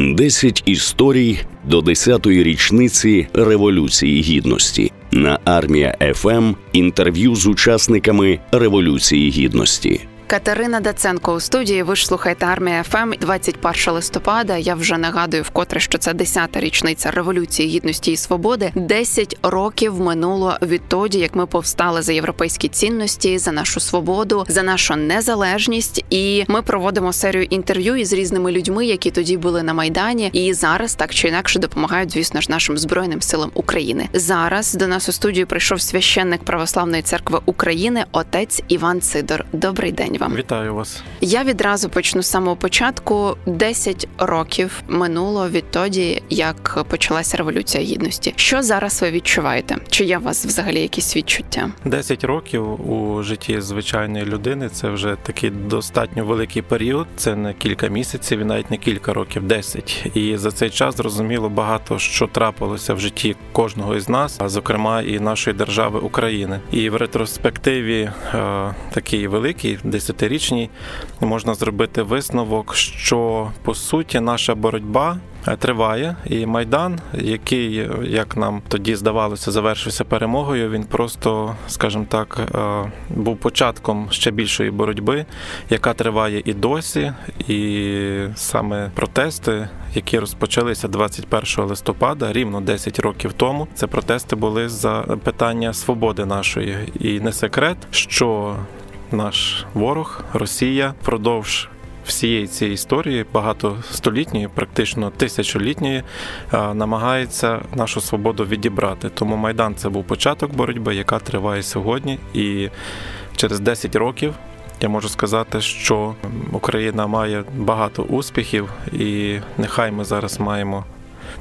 10 історій до 10-ї річниці Революції Гідності на армія ФМ. Інтерв'ю з учасниками Революції Гідності. Катерина Даценко у студії. Ви ж слухаєте армія ФМ 21 листопада. Я вже нагадую вкотре, що це 10-та річниця революції гідності і свободи. 10 років минуло відтоді, як ми повстали за європейські цінності, за нашу свободу, за нашу незалежність. І ми проводимо серію інтерв'ю із різними людьми, які тоді були на майдані, і зараз так чи інакше допомагають, звісно ж, нашим збройним силам України. Зараз до нас у студію прийшов священник православної церкви України, отець Іван Сидор. Добрий день вам. Вітаю вас. Я відразу почну з самого початку. 10 років минуло відтоді, як почалася революція гідності. Що зараз ви відчуваєте? Чи є у вас взагалі якісь відчуття? 10 років у житті звичайної людини це вже такий достатньо великий період. Це не кілька місяців, і навіть не кілька років, 10. І за цей час зрозуміло багато що трапилося в житті кожного із нас, а зокрема і нашої держави України. І в ретроспективі е, такий великий, десь 10-річній можна зробити висновок, що по суті наша боротьба. Е, триває і майдан, який е, як нам тоді здавалося, завершився перемогою. Він просто, скажімо так, е, був початком ще більшої боротьби, яка триває і досі, і саме протести, які розпочалися 21 листопада, рівно 10 років тому. Це протести були за питання свободи нашої, і не секрет, що наш ворог, Росія, впродовж всієї цієї історії, багатостолітньої, практично тисячолітньої, намагається нашу свободу відібрати. Тому майдан це був початок боротьби, яка триває сьогодні, і через 10 років. Я можу сказати, що Україна має багато успіхів, і нехай ми зараз маємо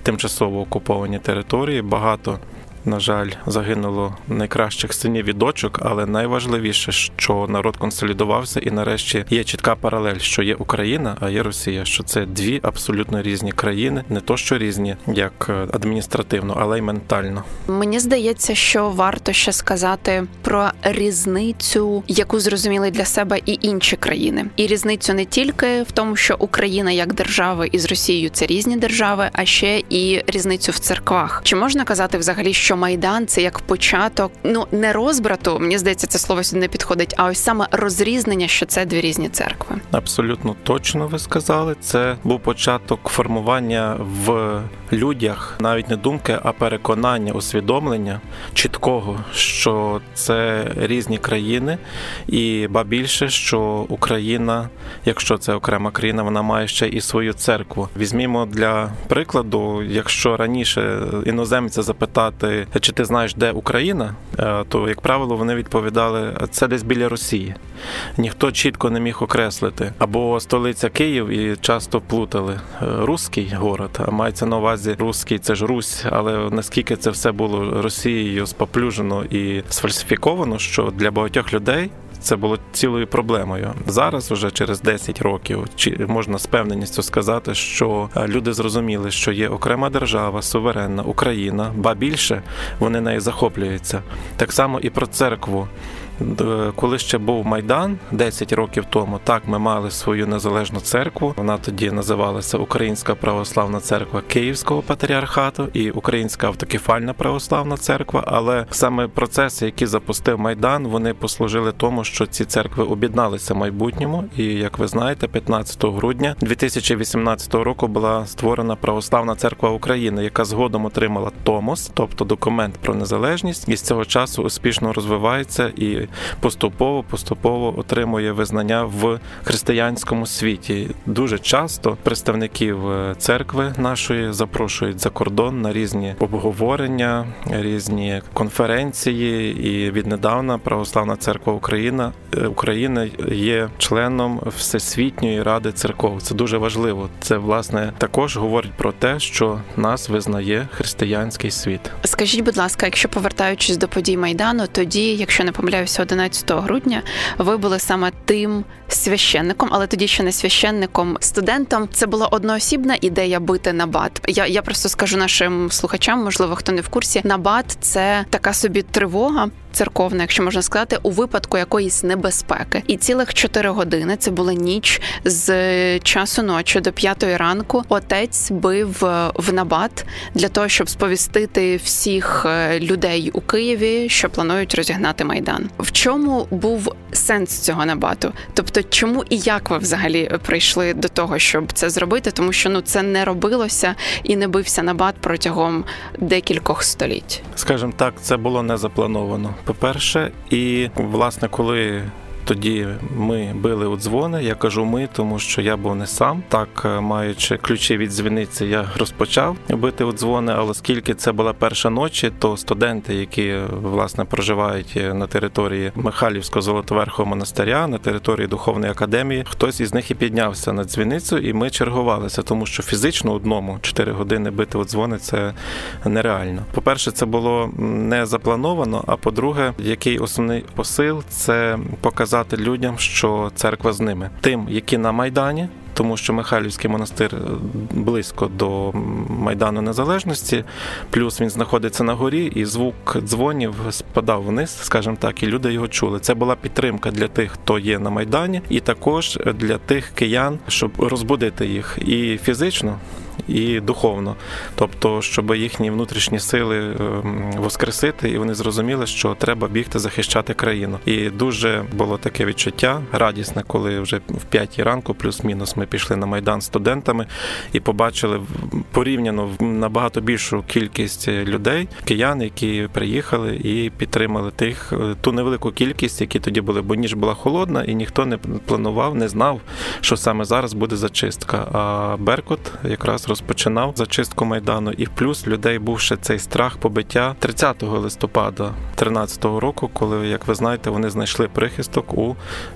тимчасово окуповані території, багато на жаль, загинуло найкращих синів і дочок, але найважливіше, що народ консолідувався, і нарешті є чітка паралель, що є Україна, а є Росія. Що це дві абсолютно різні країни, не то що різні, як е, адміністративно, але й ментально. Мені здається, що варто ще сказати про різницю, яку зрозуміли для себе і інші країни, і різницю не тільки в тому, що Україна як держава із Росією це різні держави, а ще і різницю в церквах. Чи можна казати взагалі, що майдан це як початок, ну не розбрату, мені здається, це слово сюди не підходить, а ось саме розрізнення, що це дві різні церкви. Абсолютно точно ви сказали. Це був початок формування в людях навіть не думки, а переконання, усвідомлення чіткого, що це різні країни, і ба більше, що Україна, якщо це окрема країна, вона має ще і свою церкву. Візьмімо для прикладу, якщо раніше іноземця запитати, чи ти знаєш, де Україна, е, то як правило вони відповідали, це десь біля Росії. Ніхто чітко не міг окреслити або столиця Київ і часто плутали е, руський город, а мається на увазі руський, це ж Русь, але наскільки це все було Росією споплюжено і сфальсифіковано, що для багатьох людей. Це було цілою проблемою. Зараз, уже через 10 років, чи можна з певненістю сказати, що е, люди зрозуміли, що є окрема держава, суверенна Україна, ба більше вони нею захоплюються. Так само і про церкву. Коли ще був майдан 10 років тому, так ми мали свою незалежну церкву. Вона тоді називалася Українська православна церква Київського патріархату і Українська автокефальна православна церква. Але саме процеси, які запустив майдан, вони послужили тому, що ці церкви об'єдналися в майбутньому. І як ви знаєте, 15 грудня 2018 року була створена православна церква України, яка згодом отримала Томос, тобто документ про незалежність, і з цього часу успішно розвивається і поступово поступово отримує визнання в християнському світі. Дуже часто представників е, церкви нашої запрошують за кордон на різні обговорення, різні конференції. І віднедавна Православна церква Україна е, України є членом Всесвітньої ради церков. Це дуже важливо. Це власне також говорить про те, що нас визнає християнський світ. Скажіть, будь ласка, якщо повертаючись до подій майдану, тоді, якщо не помиляюся здається, 11 грудня ви були саме тим священником, але тоді ще не священником, студентом. Це була одноосібна ідея бити на бат. Я я просто скажу нашим слухачам, можливо, хто не в курсі. Набат це така собі тривога церковна, якщо можна сказати, у випадку якоїсь небезпеки. І цілих чотири години це була ніч з часу ночі до п'ятої ранку. Отець бив е, в набат для того, щоб сповістити всіх е, людей у Києві, що планують розігнати майдан. В чому був сенс цього набату? Тобто, чому і як ви взагалі прийшли до того, щоб це зробити? Тому що ну це не робилося і не бився набат протягом декількох століть. Скажімо так, це було не заплановано по-перше, і власне, коли тоді ми били у дзвони. Я кажу ми, тому що я був не сам. Так, е, маючи ключі від дзвіниці, я розпочав бити у дзвони. Але оскільки це була перша ночі, то студенти, які власне проживають е, на території Михайлівського золотоверхового монастиря, на території духовної академії, хтось із них і піднявся на дзвіницю, і ми чергувалися, тому що фізично одному 4 години бити у дзвони це нереально. По перше, це було не заплановано. А по-друге, який основний посил це показати показати людям, що церква з ними, тим, які на майдані. Тому що Михайлівський монастир е, близько до Майдану Незалежності, плюс він знаходиться на горі, і звук дзвонів спадав вниз, скажімо так, і люди його чули. Це була підтримка для тих, хто є на Майдані, і також для тих киян, щоб розбудити їх і фізично і духовно, тобто, щоб їхні внутрішні сили ем, воскресити, і вони зрозуміли, що треба бігти захищати країну. І дуже було таке відчуття радісне, коли вже в п'ятій ранку, плюс-мінус, ми пішли на майдан студентами і побачили порівняно набагато більшу кількість людей, киян, які приїхали і підтримали тих е, ту невелику кількість, які тоді були, бо ніж була холодна, і ніхто не планував, не знав, що саме зараз буде зачистка. А Беркут якраз розпочинав зачистку майдану, і плюс людей був ще цей страх побиття 30 листопада 2013 року, коли, як ви знаєте, вони знайшли прихисток у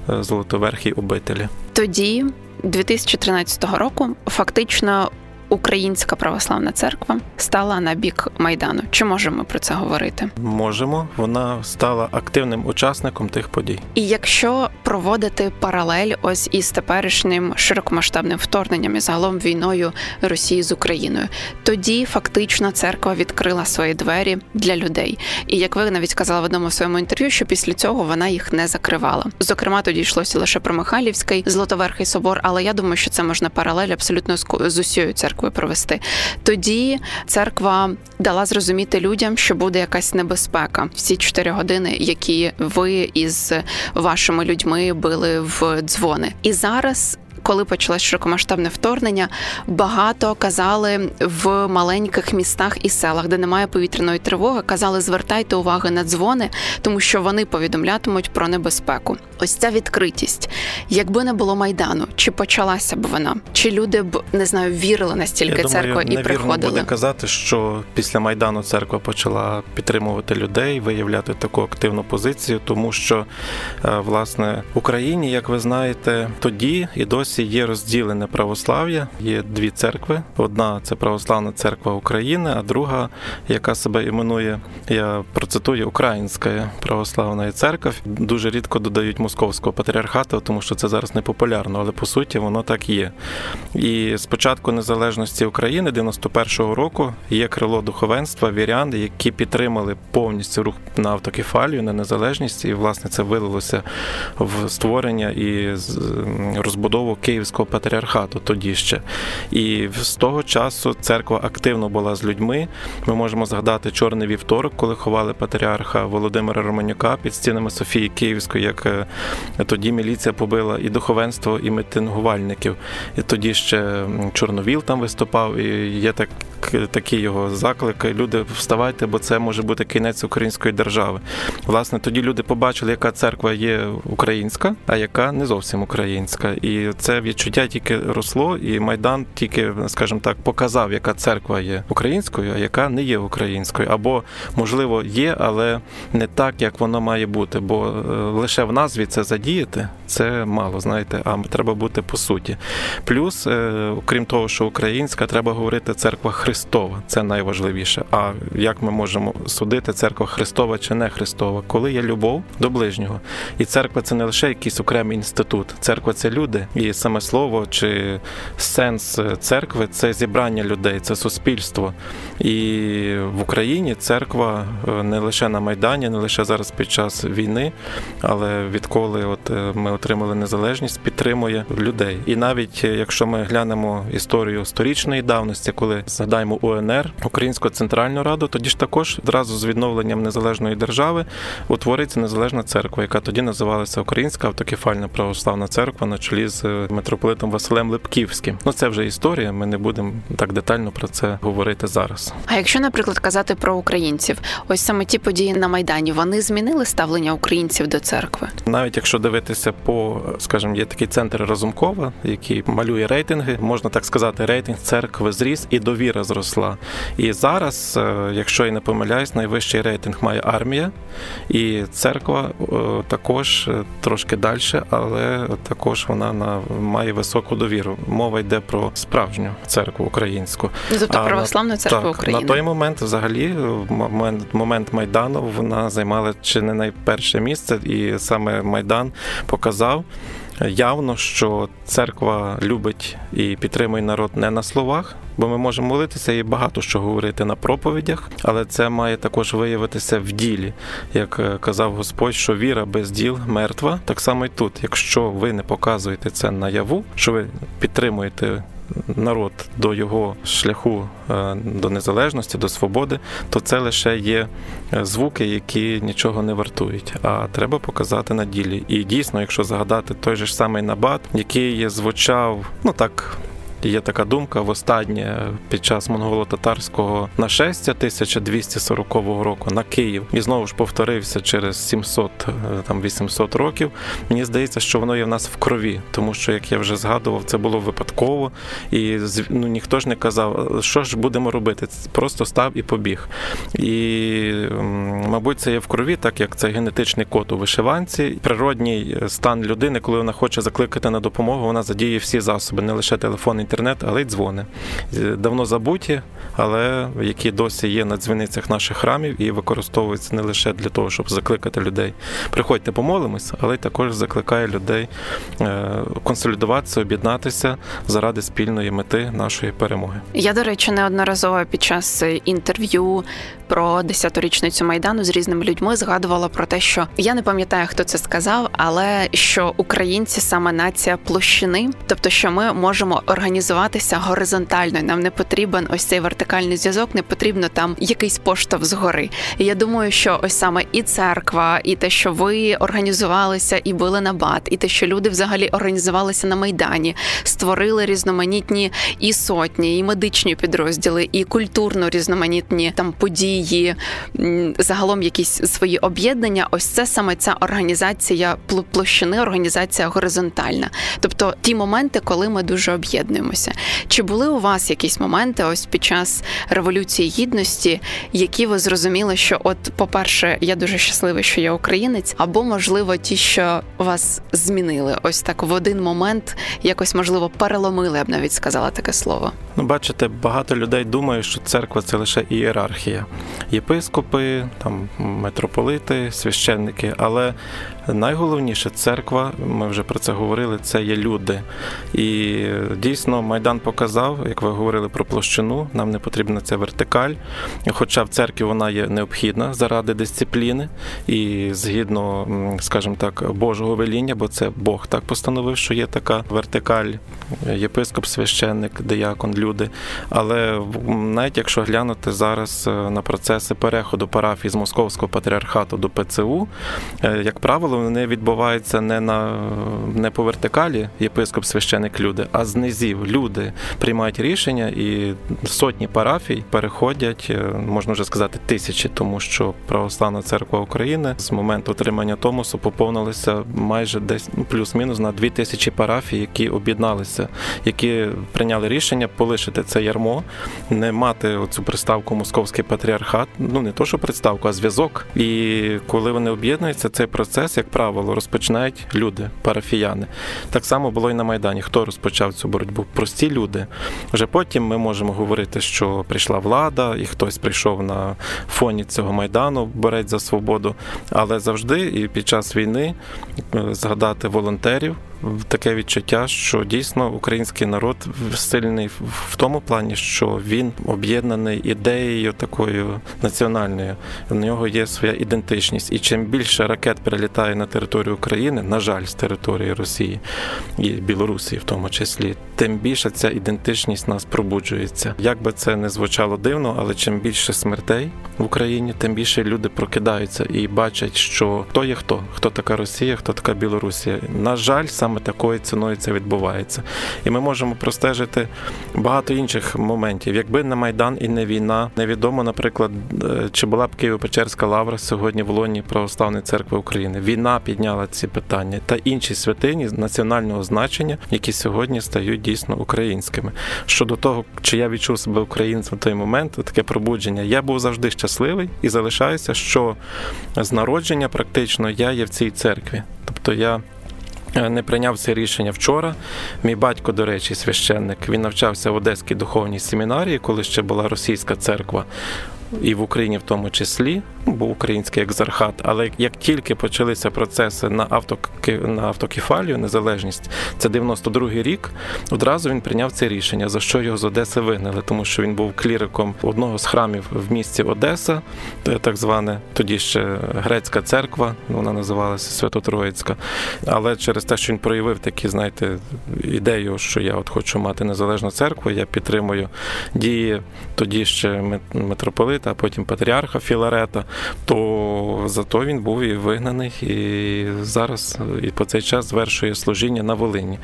е, Золотоверхій обителі. Тоді 2013 року фактично Українська православна церква стала на бік майдану. Чи можемо про це говорити? Можемо. Вона стала активним учасником тих подій. І якщо проводити паралель, ось із теперішнім широкомасштабним вторгненням і загалом війною Росії з Україною, тоді фактично церква відкрила свої двері для людей. І як ви навіть сказали в одному своєму інтерв'ю, що після цього вона їх не закривала. Зокрема, тоді йшлося лише про Михайлівський Златоверхий собор, але я думаю, що це можна паралель абсолютно з усією церквою церквою провести. Тоді церква дала зрозуміти людям, що буде якась небезпека. Всі чотири години, які ви із вашими людьми били в дзвони, і зараз коли почалось широкомасштабне вторгнення, багато казали в маленьких містах і селах, де немає повітряної тривоги, казали, звертайте уваги на дзвони, тому що вони повідомлятимуть про небезпеку. Ось ця відкритість. Якби не було майдану, чи почалася б вона, чи люди б не знаю, вірили настільки Я церква думаю, і приходили буде казати, що після майдану церква почала підтримувати людей, виявляти таку активну позицію, тому що е, власне в Україні, як ви знаєте, тоді і досі досі є розділене православ'я. Є дві церкви. Одна це православна церква України, а друга, яка себе іменує, я процитую Українська православна церква. Дуже рідко додають московського патріархату, тому що це зараз не популярно, але по суті воно так є. І з початку незалежності України 91-го року є крило духовенства, вірян, які підтримали повністю рух на автокефалію, на незалежність, і власне це вилилося в створення і розбудову Київського патріархату тоді ще. І з того часу церква активно була з людьми. Ми можемо згадати Чорний вівторок, коли ховали патріарха Володимира Романюка під стінами Софії Київської, як е, тоді міліція побила і духовенство, і митингувальників. І тоді ще Чорновіл там виступав, і є так. Такі його заклики. Люди вставайте, бо це може бути кінець української держави. Власне, тоді люди побачили, яка церква є українська, а яка не зовсім українська. І це відчуття тільки росло, і майдан тільки, скажімо так, показав, яка церква є українською, а яка не є українською, або можливо є, але не так, як воно має бути. Бо е, лише в назві це задіяти це мало, знаєте, а треба бути по суті. Плюс, е, окрім того, що українська, треба говорити церква. Христова. Це найважливіше. А як ми можемо судити церква Христова чи не Христова, коли є любов до ближнього? І церква це не лише якийсь окремий інститут. Церква це люди, і саме слово чи сенс церкви це зібрання людей, це суспільство. І в Україні церква е, не лише на Майдані, не лише зараз під час війни, але відколи от е, ми отримали незалежність, підтримує людей. І навіть е, якщо ми глянемо історію сторічної давності, коли згадаємо УНР, Українську центральну раду, тоді ж також одразу з відновленням незалежної держави утвориться незалежна церква, яка тоді називалася Українська автокефальна православна церква на чолі з митрополитом Василем Липківським. Ну це вже історія. Ми не будемо так детально про це говорити зараз. А якщо, наприклад, казати про українців, ось саме ті події на майдані, вони змінили ставлення українців до церкви, навіть якщо дивитися по, скажімо, є такий центр Разумкова, який малює рейтинги, можна так сказати, рейтинг церкви зріс і довіра зросла. І зараз, е, якщо я не помиляюсь, найвищий рейтинг має армія, і церква е, також е, трошки далі, але також вона на має високу довіру. Мова йде про справжню церкву українську. Тобто православну церкву так, України. на той момент, взагалі, в момент, момент майдану вона займала чи не найперше місце, і саме майдан показав явно, що церква любить і підтримує народ не на словах, бо ми можемо молитися і багато що говорити на проповідях, але це має також виявитися в ділі. Як е, казав Господь, що віра без діл мертва, так само і тут. Якщо ви не показуєте це наяву, що ви підтримуєте народ до його шляху е, до незалежності, до свободи, то це лише є е, звуки, які нічого не вартують. А треба показати на ділі. І дійсно, якщо згадати той же ж самий набат, який звучав, ну так. Є така думка востаннє під час монголо-татарського нашестя 1240 року на Київ і знову ж повторився через 700 е, там 800 років. Мені здається, що воно є в нас в крові, тому що як я вже згадував, це було випадково, і ну, ніхто ж не казав, що ж будемо робити. Просто став і побіг. І, мабуть, це є в крові, так як це генетичний код у вишиванці. Природній стан людини, коли вона хоче закликати на допомогу, вона задіє всі засоби, не лише телефон інтернет, але й дзвони. Давно забуті, але які досі є на дзвіницях наших храмів і використовуються не лише для того, щоб закликати людей. Приходьте, помолимось, але й також закликає людей е, консолідуватися, об'єднатися заради спільної мети нашої перемоги. Я, до речі, неодноразово під час інтерв'ю про 10 річницю майдану з різними людьми згадувала про те, що я не пам'ятаю, хто це сказав, але що українці саме нація площини, тобто, що ми можемо організуватися горизонтально. Нам не потрібен ось цей вертикальний зв'язок, не потрібно там якийсь поштовх згори. І я думаю, що ось саме і церква, і те, що ви організувалися і були на бат, і те, що люди взагалі організувалися на майдані, створили різноманітні і сотні, і медичні підрозділи, і культурно різноманітні там події загалом якісь свої об'єднання. Ось це саме ця організація площини, організація горизонтальна. Тобто ті моменти, коли ми дуже об'єднуємося. Чи були у вас якісь моменти ось під час революції гідності, які ви зрозуміли, що от, по-перше, я дуже щасливий, що я українець, або можливо ті, що вас змінили, ось так в один момент якось можливо переломили, я б навіть сказала таке слово. Ну, бачите, багато людей думають, що церква це лише ієрархія єпископи, там митрополити, священники. Але найголовніше церква, ми вже про це говорили, це є люди. І дійсно Майдан показав, як ви говорили про площину, нам не потрібна ця вертикаль. Хоча в церкві вона є необхідна заради дисципліни і згідно, скажімо так, Божого веління, бо це Бог так постановив, що є така вертикаль, єпископ, священник, диякон, люди. Але навіть якщо глянути зараз е, на процеси переходу парафії з московського патріархату до ПЦУ, е, як правило, вони відбуваються не на не по вертикалі, єпископ, священик, люди, а з низів. Люди приймають рішення, і сотні парафій переходять, е, можна вже сказати, тисячі, тому що православна церква України з моменту отримання Томосу поповнилася майже десь ну, плюс-мінус на дві тисячі парафій, які об'єдналися, які прийняли рішення полишити це ярмо, не мати оцю приставку московський патріархат, ну не то, що представку, а зв'язок. І коли вони об'єднуються, цей процес, як правило, розпочинають люди, парафіяни. Так само було і на Майдані. Хто розпочав цю боротьбу? Прості люди. Вже потім ми можемо говорити, що прийшла влада, і хтось прийшов на фоні цього майдану, борець за свободу. Але завжди і під час війни е, згадати волонтерів таке відчуття, що дійсно український народ сильний в тому плані, що він об'єднаний ідеєю такою національною. У нього є своя ідентичність. І чим більше ракет прилітає на територію України, на жаль, з території Росії і Білорусі, в тому числі, тим більше ця ідентичність нас пробуджується. Як би це не звучало дивно, але чим більше смертей в Україні, тим більше люди прокидаються і бачать, що хто є хто, хто така Росія, хто така Білорусія. На жаль, саме саме такою ціною це відбувається. І ми можемо простежити багато інших моментів. Якби не Майдан і не війна, невідомо, наприклад, е, чи була б Києво-Печерська лавра сьогодні в лоні Православної церкви України. Війна підняла ці питання та інші святині національного значення, які сьогодні стають дійсно українськими. Щодо того, чи я відчув себе українцем в той момент, таке пробудження, я був завжди щасливий і залишаюся, що з народження практично я є в цій церкві. Тобто я не прийняв це рішення вчора. Мій батько, до речі, священник, він навчався в Одеській духовній семінарії, коли ще була російська церква і в Україні в тому числі, був український екзархат. Але як тільки почалися процеси на автоки, на автокефалію, незалежність, це 92-й рік, одразу він прийняв це рішення, за що його з Одеси вигнали, тому що він був кліриком одного з храмів в місті Одеса, так зване тоді ще грецька церква, вона називалася Свято-Троїцька. Але через те, що він проявив такі, знаєте, ідею, що я от хочу мати незалежну церкву, я підтримую дії тоді ще митрополита, а потім патріарха Філарета, то зато він був і вигнаний, і зараз і по цей час звершує служіння на Волині.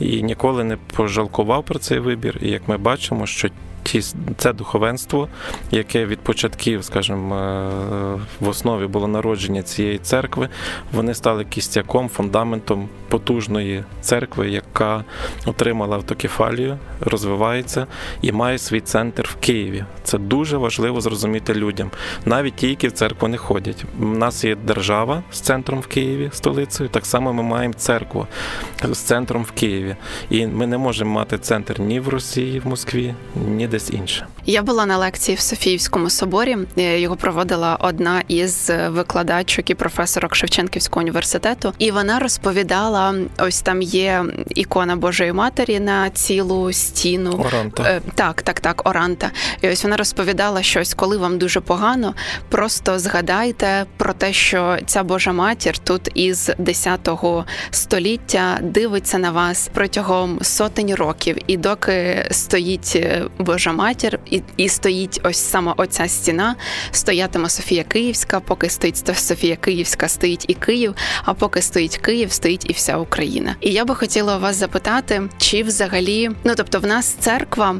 І ніколи не пожалкував про цей вибір. І як ми бачимо, що ті, це духовенство, яке від початків, скажімо, е, в основі було народження цієї церкви, вони стали кістяком, фундаментом потужної церкви, яка отримала автокефалію, розвивається і має свій центр в Києві. Це дуже важливо зрозуміти людям. Навіть ті, які в церкву не ходять. У нас є держава з центром в Києві, столицею. Так само ми маємо церкву з центром в Києві. І ми не можемо мати центр ні в Росії, в Москві, ні десь інше. Я була на лекції в Софіївському соборі. Е, його проводила одна із викладачок і професорок Шевченківського університету, і вона розповідала: ось там є ікона Божої Матері на цілу стіну. Оранта. Е, так, так, так, Оранта. І ось вона розповідала щось, коли вам дуже погано. Просто згадайте про те, що ця Божа матір тут із 10 століття дивиться на вас протягом сотень років, і доки стоїть е, Божа матір, і і стоїть ось саме оця стіна, стоятиме Софія Київська, поки стоїть Софія Київська, стоїть і Київ. А поки стоїть Київ, стоїть і вся Україна. І я би хотіла вас запитати, чи взагалі, ну тобто, в нас церква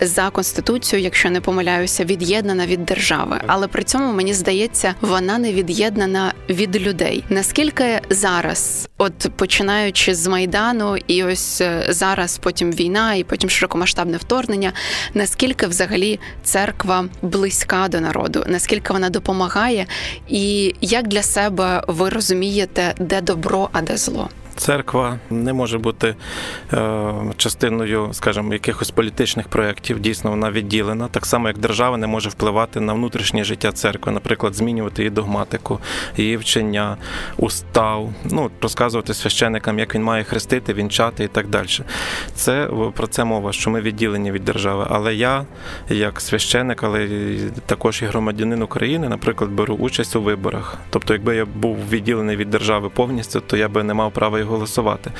за конституцією, якщо не помиляюся, від'єднана від держави, але при цьому мені здається, вона не від'єднана від людей. Наскільки зараз, от починаючи з майдану, і ось е, зараз потім війна, і потім широкомасштабне вторгнення, наскільки взагалі церква близька до народу, наскільки вона допомагає, і як для себе ви розумієте, де добро, а де зло? Церква не може бути е, частиною, скажімо, якихось політичних проєктів. Дійсно, вона відділена, так само як держава не може впливати на внутрішнє життя церкви, наприклад, змінювати її догматику, її вчення, устав, ну розказувати священникам, як він має хрестити, вінчати і так далі. Це про це мова, що ми відділені від держави. Але я, як священник, але також і громадянин України, наприклад, беру участь у виборах. Тобто, якби я був відділений від держави повністю, то я би не мав права голосувати.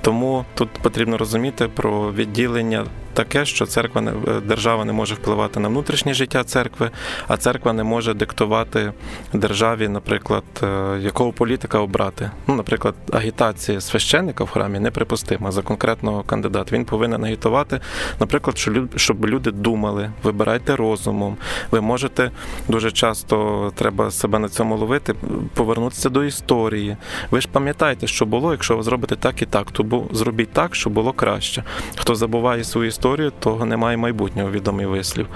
Тому тут потрібно розуміти про відділення таке, що церква не е, держава не може впливати на внутрішнє життя церкви, а церква не може диктувати державі, наприклад, е, якого політика обрати. Ну, наприклад, агітація священника в храмі неприпустима за конкретного кандидата. Він повинен агітувати, наприклад, щоб люди думали, вибирайте розумом. Ви можете дуже часто треба себе на цьому ловити, повернутися до історії. Ви ж пам'ятаєте, що було, якщо ви зробите так і так, то зробіть так, щоб було краще. Хто забуває свою історію, історію, того немає майбутнього відомий вислів.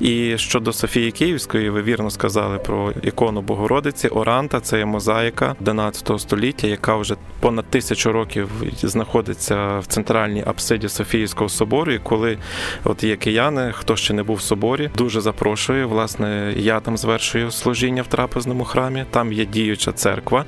І щодо Софії Київської, ви вірно сказали про ікону Богородиці. Оранта це є мозаїка 11 століття, яка вже понад тисячу років знаходиться в центральній апсиді Софійського собору. І коли от є кияни, хто ще не був в соборі, дуже запрошує. Власне, я там звершую служіння в трапезному храмі. Там є діюча церква.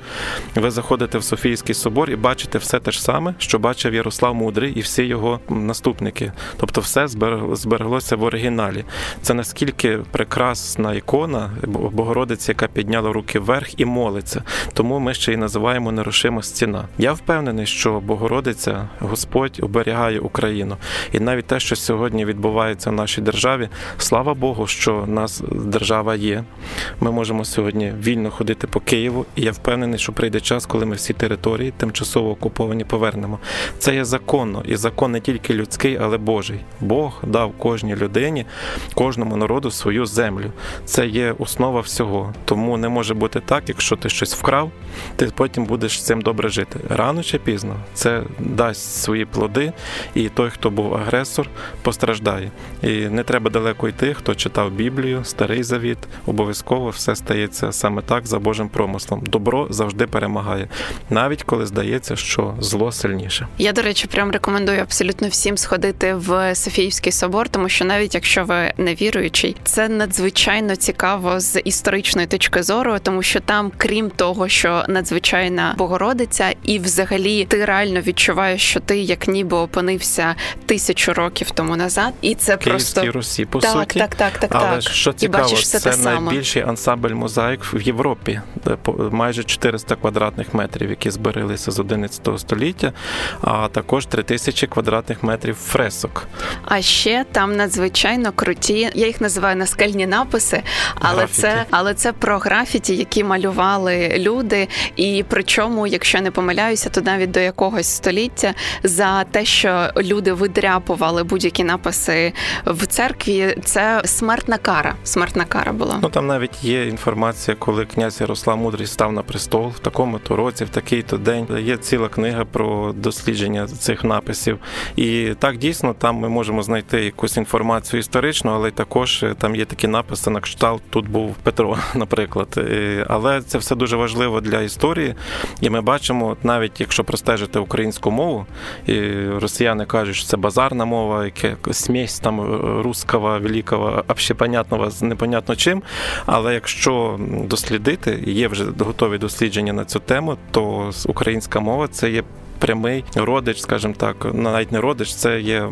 Ви заходите в Софійський собор і бачите все те ж саме, що бачив Ярослав Мудрий і всі його наступники. Тобто, все збереглося в оригіналі. Це наскільки прекрасна ікона Богородиці, яка підняла руки вверх і молиться. Тому ми ще й називаємо нерушима стіна. Я впевнений, що Богородиця, Господь оберігає Україну, і навіть те, що сьогодні відбувається в нашій державі, слава Богу, що нас держава є. Ми можемо сьогодні вільно ходити по Києву, і я впевнений, що прийде час, коли ми всі території тимчасово окуповані повернемо. Це є законно, і закон не тільки людський, але Божий. Бог дав кожній людині, кожному народу свою землю. Це є основа всього. Тому не може бути так, якщо ти щось вкрав, ти потім будеш з цим добре жити. Рано чи пізно це дасть свої плоди, і той, хто був агресор, постраждає. І не треба далеко йти, хто читав Біблію, старий завіт, обов'язково все стається саме так за Божим промислом. Добро завжди перемагає, навіть коли здається, що зло сильніше. Я до речі, прям рекомендую абсолютно всім сходити в Софіївський собор, тому що навіть якщо ви не віруючий, це надзвичайно цікаво з історичної точки зору, тому що там, крім того, що надзвичайна Богородиця, і взагалі ти реально відчуваєш, що ти як ніби опинився тисячу років тому назад, і це Київській просто Русі, по так, суті. так, так, так, Але так. що цікаво, бачиш все це те саме. найбільший ансамбль мозаїк в Європі, де майже 400 квадратних метрів, які збереглися з 11 століття, а також 3000 квадратних метрів фресок. А ще там надзвичайно круті. Я їх називаю наскельні написи, але Графіті. це але це про графіті, які малювали люди. І причому, якщо не помиляюся, то навіть до якогось століття за те, що люди видряпували будь-які написи в церкві, це смертна кара. Смертна кара була. Ну там навіть є інформація, коли князь Ярослав Мудрий став на престол в такому-то році, в такий-то день. Є ціла книга про дослідження цих написів. І так дійсно там ми можемо знайти якусь інформацію історичну, але також там є такі написи на кшталт. Тут був Петро, наприклад. Е, Але це все дуже важливо для історії. І ми бачимо, навіть якщо простежити українську мову, і росіяни кажуть, що це базарна мова, яке смесь там русского, великого, общепонятного з непонятно чим. Але якщо дослідити, є вже готові дослідження на цю тему, то українська мова це є. Прямий родич, скажімо так, навіть не родич, це є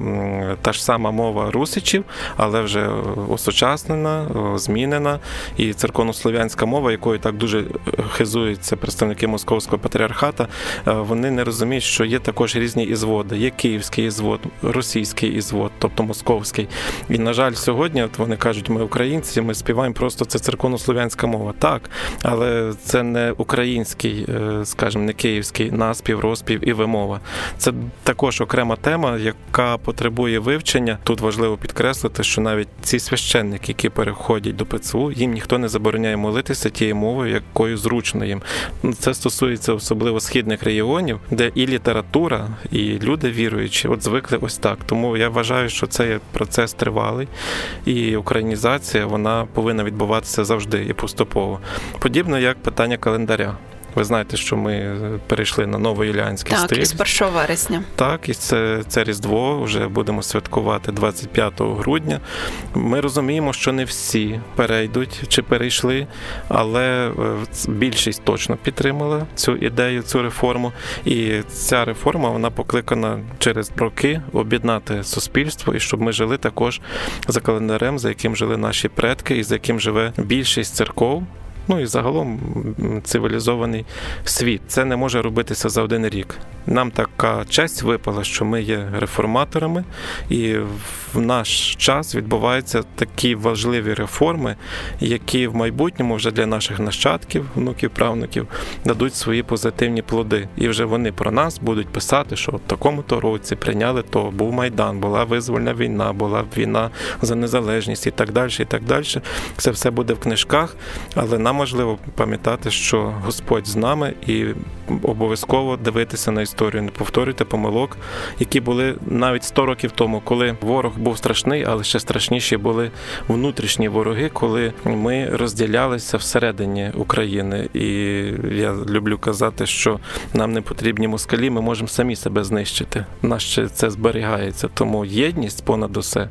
та ж сама мова русичів, але вже осучаснена, змінена. І церковнослов'янська мова, якою так дуже хизуються представники московського патріархата, вони не розуміють, що є також різні ізводи. Є київський ізвод, російський ізвод, тобто московський. І, на жаль, сьогодні от вони кажуть, ми українці, ми співаємо просто це церковнослов'янська мова. Так, але це не український, скажімо, не київський наспів, розпів і вимова. Це також окрема тема, яка потребує вивчення. Тут важливо підкреслити, що навіть ці священники, які переходять до ПЦУ, їм ніхто не забороняє молитися тією мовою, якою зручно їм. Це стосується особливо східних регіонів, де і література, і люди віруючі, от звикли ось так. Тому я вважаю, що це процес тривалий, і українізація вона повинна відбуватися завжди і поступово. Подібно як питання календаря. Ви знаєте, що ми перейшли на новоюліанський так, стиль. Так, із 1 вересня. Так, і це, це Різдво вже будемо святкувати 25 грудня. Ми розуміємо, що не всі перейдуть чи перейшли, але більшість точно підтримала цю ідею, цю реформу. І ця реформа вона покликана через роки об'єднати суспільство і щоб ми жили також за календарем, за яким жили наші предки, і за яким живе більшість церков ну і загалом цивілізований світ. Це не може робитися за один рік. Нам така честь випала, що ми є реформаторами, і в наш час відбуваються такі важливі реформи, які в майбутньому вже для наших нащадків, внуків, правнуків дадуть свої позитивні плоди. І вже вони про нас будуть писати, що в такому-то році прийняли то, був майдан, була визвольна війна, була війна за незалежність і так далі. І так далі. Це все буде в книжках, але нам важливо пам'ятати, що Господь з нами і обов'язково дивитися на історію. Не повторюйте помилок, які були навіть 100 років тому, коли ворог був страшний, але ще страшніші були внутрішні вороги, коли ми розділялися всередині України. І я люблю казати, що нам не потрібні москалі, ми можемо самі себе знищити. Нас ще це зберігається. Тому єдність понад усе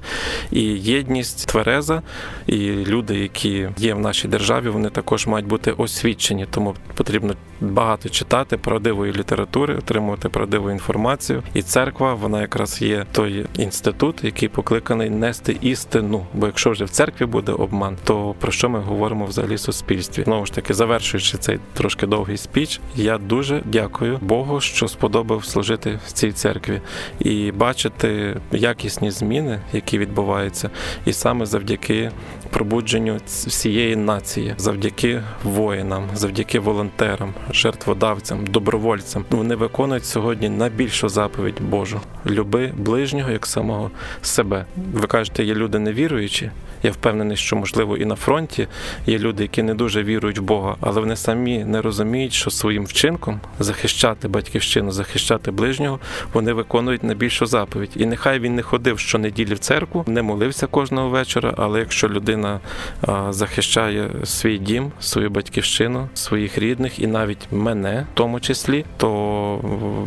і єдність твереза, і люди, які є в нашій державі, вони також мають бути освічені, тому потрібно багато читати правдивої літератури, отримувати правдиву інформацію. І церква, вона якраз є той інститут, який покликаний нести істину. Бо якщо вже в церкві буде обман, то про що ми говоримо взагалі в суспільстві? Знову ж таки, завершуючи цей трошки довгий спіч, я дуже дякую Богу, що сподобав служити в цій церкві і бачити якісні зміни, які відбуваються, і саме завдяки пробудженню всієї нації, завдяки воїнам, завдяки волонтерам, жертводавцям, добровольцям. Вони виконують сьогодні найбільшу заповідь Божу: люби ближнього як самого себе. Ви кажете, є люди невіруючі. Я впевнений, що можливо і на фронті є люди, які не дуже вірують в Бога, але вони самі не розуміють, що своїм вчинком захищати батьківщину, захищати ближнього, вони виконують найбільшу заповідь. І нехай він не ходив щонеділі в церкву, не молився кожного вечора. Але якщо людина захищає свій дім, свою батьківщину, своїх рідних і навіть мене, в тому числі, то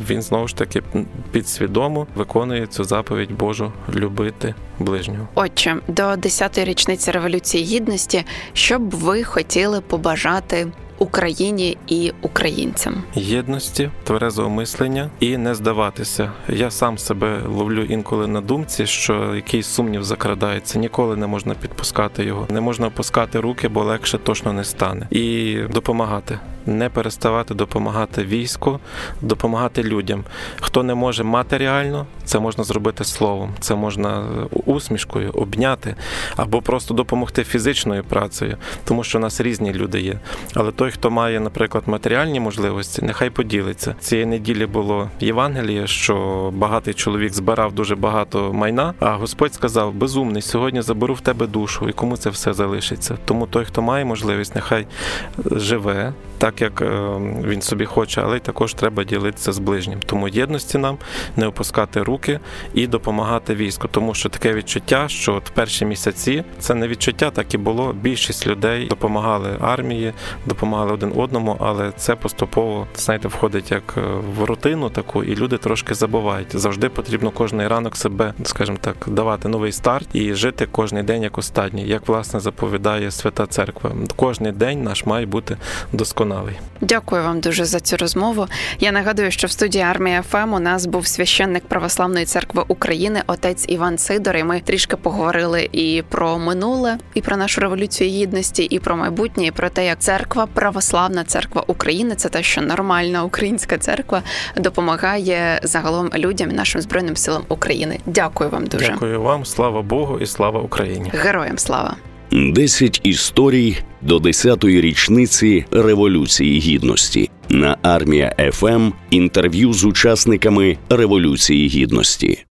він знову ж таки підсвідомо виконує цю заповідь Божу любити ближнього. Отже, до 10-ї річниці революції гідності, що б ви хотіли побажати Україні і українцям єдності, тверезого мислення і не здаватися. Я сам себе ловлю інколи на думці, що якийсь сумнів закрадається, ніколи не можна підпускати його, не можна опускати руки, бо легше точно не стане, і допомагати не переставати допомагати війську, допомагати людям. Хто не може матеріально, це можна зробити словом, це можна усмішкою обняти або просто допомогти фізичною працею, тому що у нас різні люди є. Але той, хто має, наприклад, матеріальні можливості, нехай поділиться. Цієї неділі було Євангеліє, що багатий чоловік збирав дуже багато майна. А Господь сказав: безумний, сьогодні заберу в тебе душу, і кому це все залишиться. Тому той, хто має можливість, нехай живе так як е, він собі хоче, але й також треба ділитися з ближнім. Тому єдності нам не опускати руки і допомагати війську, тому що таке відчуття, що от перші місяці це не відчуття, так і було. Більшість людей допомагали армії, допомагали один одному, але це поступово знаєте, входить як е, в рутину таку, і люди трошки забувають. Завжди потрібно кожний ранок себе, скажімо так, давати новий старт і жити кожний день як останній, як власне заповідає Свята Церква. Кожний день наш має бути досконалий досконалий. Дякую вам дуже за цю розмову. Я нагадую, що в студії армія ФМ у нас був священник Православної церкви України, отець Іван Сидор. І Ми трішки поговорили і про минуле, і про нашу революцію гідності, і про майбутнє, і про те, як церква, православна церква України, це те, що нормальна українська церква допомагає загалом людям, і нашим збройним силам України. Дякую вам дуже. Дякую вам, слава Богу, і слава Україні. Героям слава. 10 історій до 10-ї річниці Революції Гідності на армія ФМ інтерв'ю з учасниками Революції Гідності.